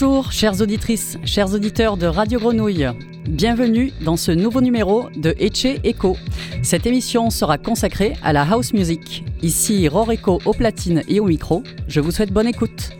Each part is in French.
Bonjour, chères auditrices, chers auditeurs de Radio Grenouille. Bienvenue dans ce nouveau numéro de Eche Echo. Cette émission sera consacrée à la house music. Ici Rorico au platine et au micro. Je vous souhaite bonne écoute.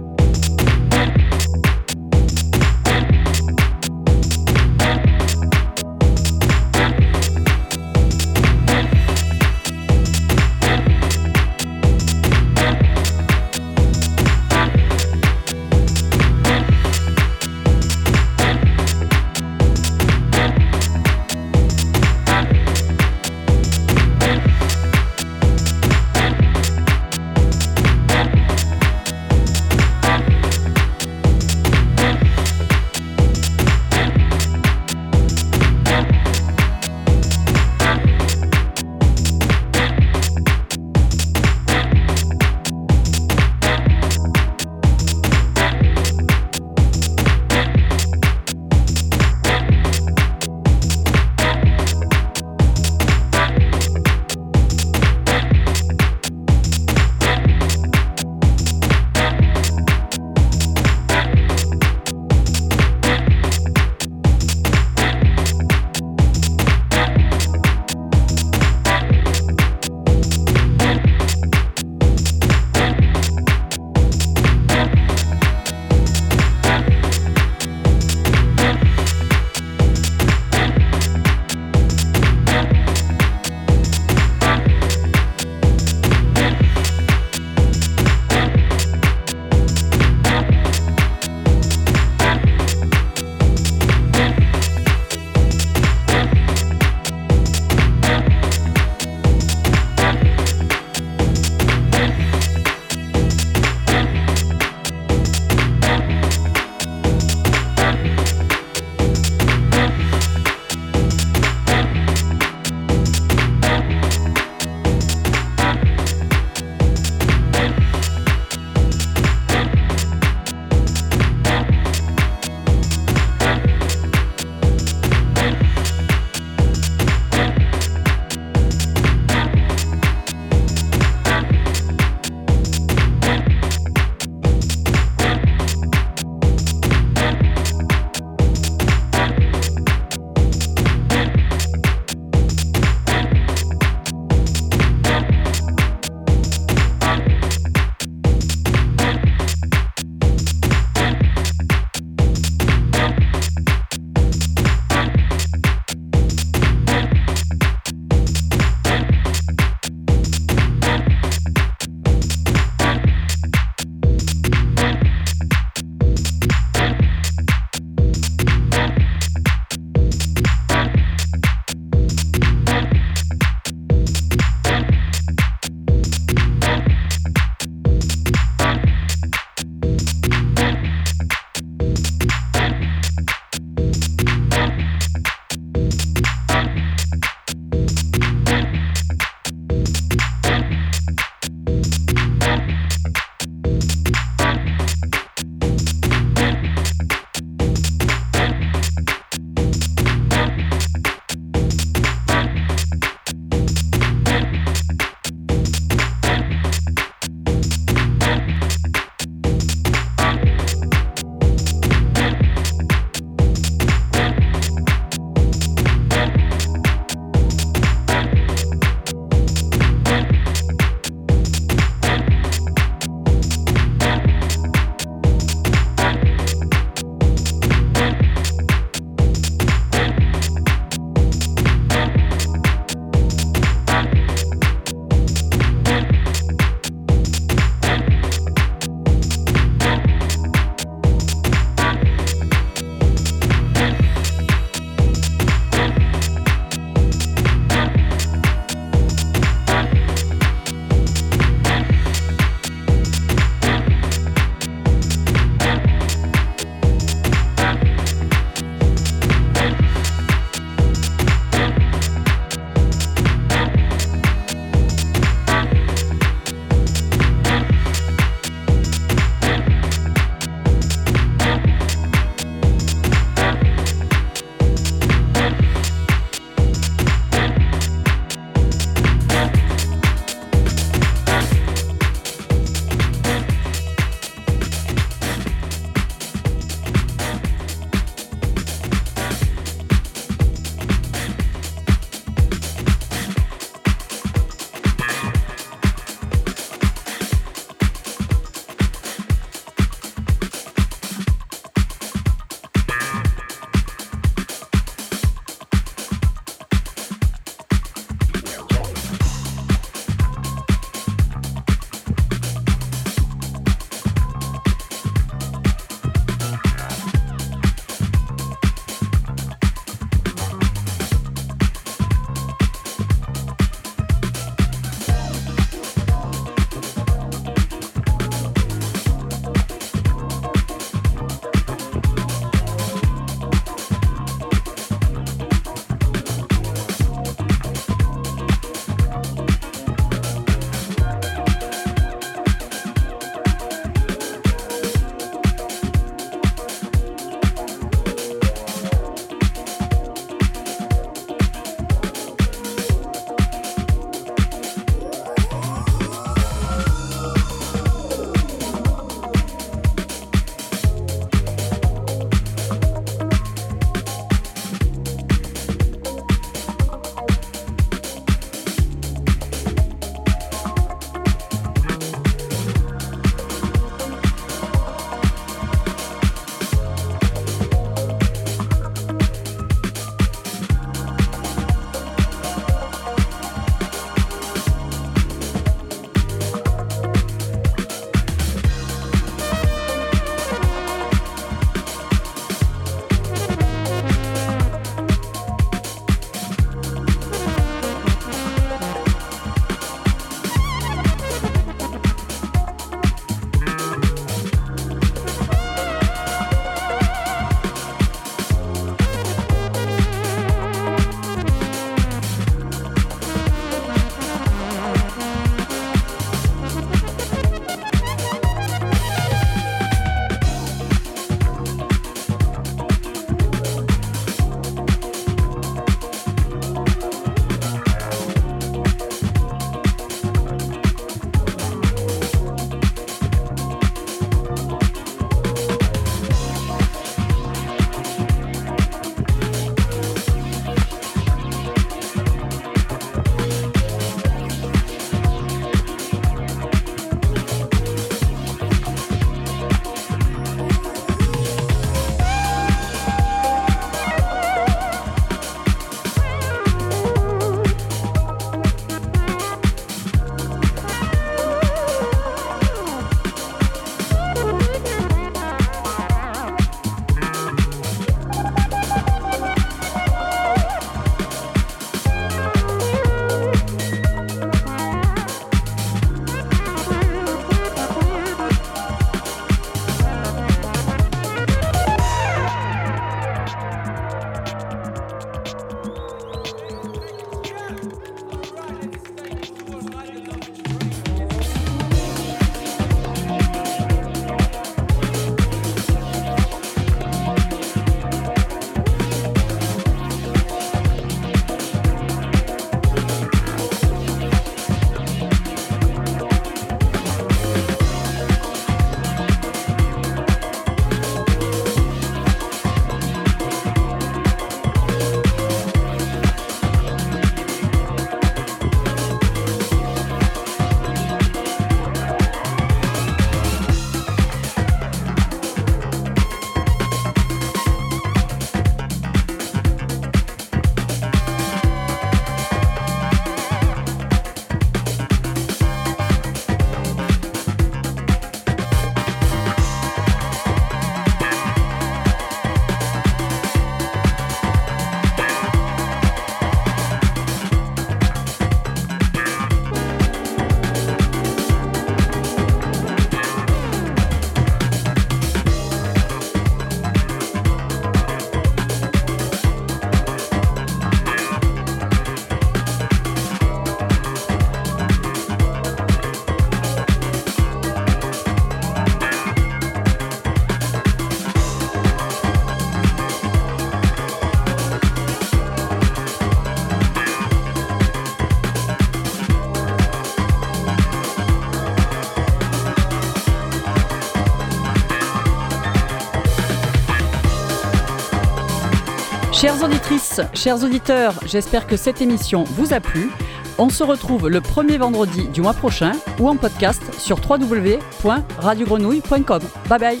Chères auditrices, chers auditeurs, j'espère que cette émission vous a plu. On se retrouve le premier vendredi du mois prochain ou en podcast sur www.radiogrenouille.com. Bye bye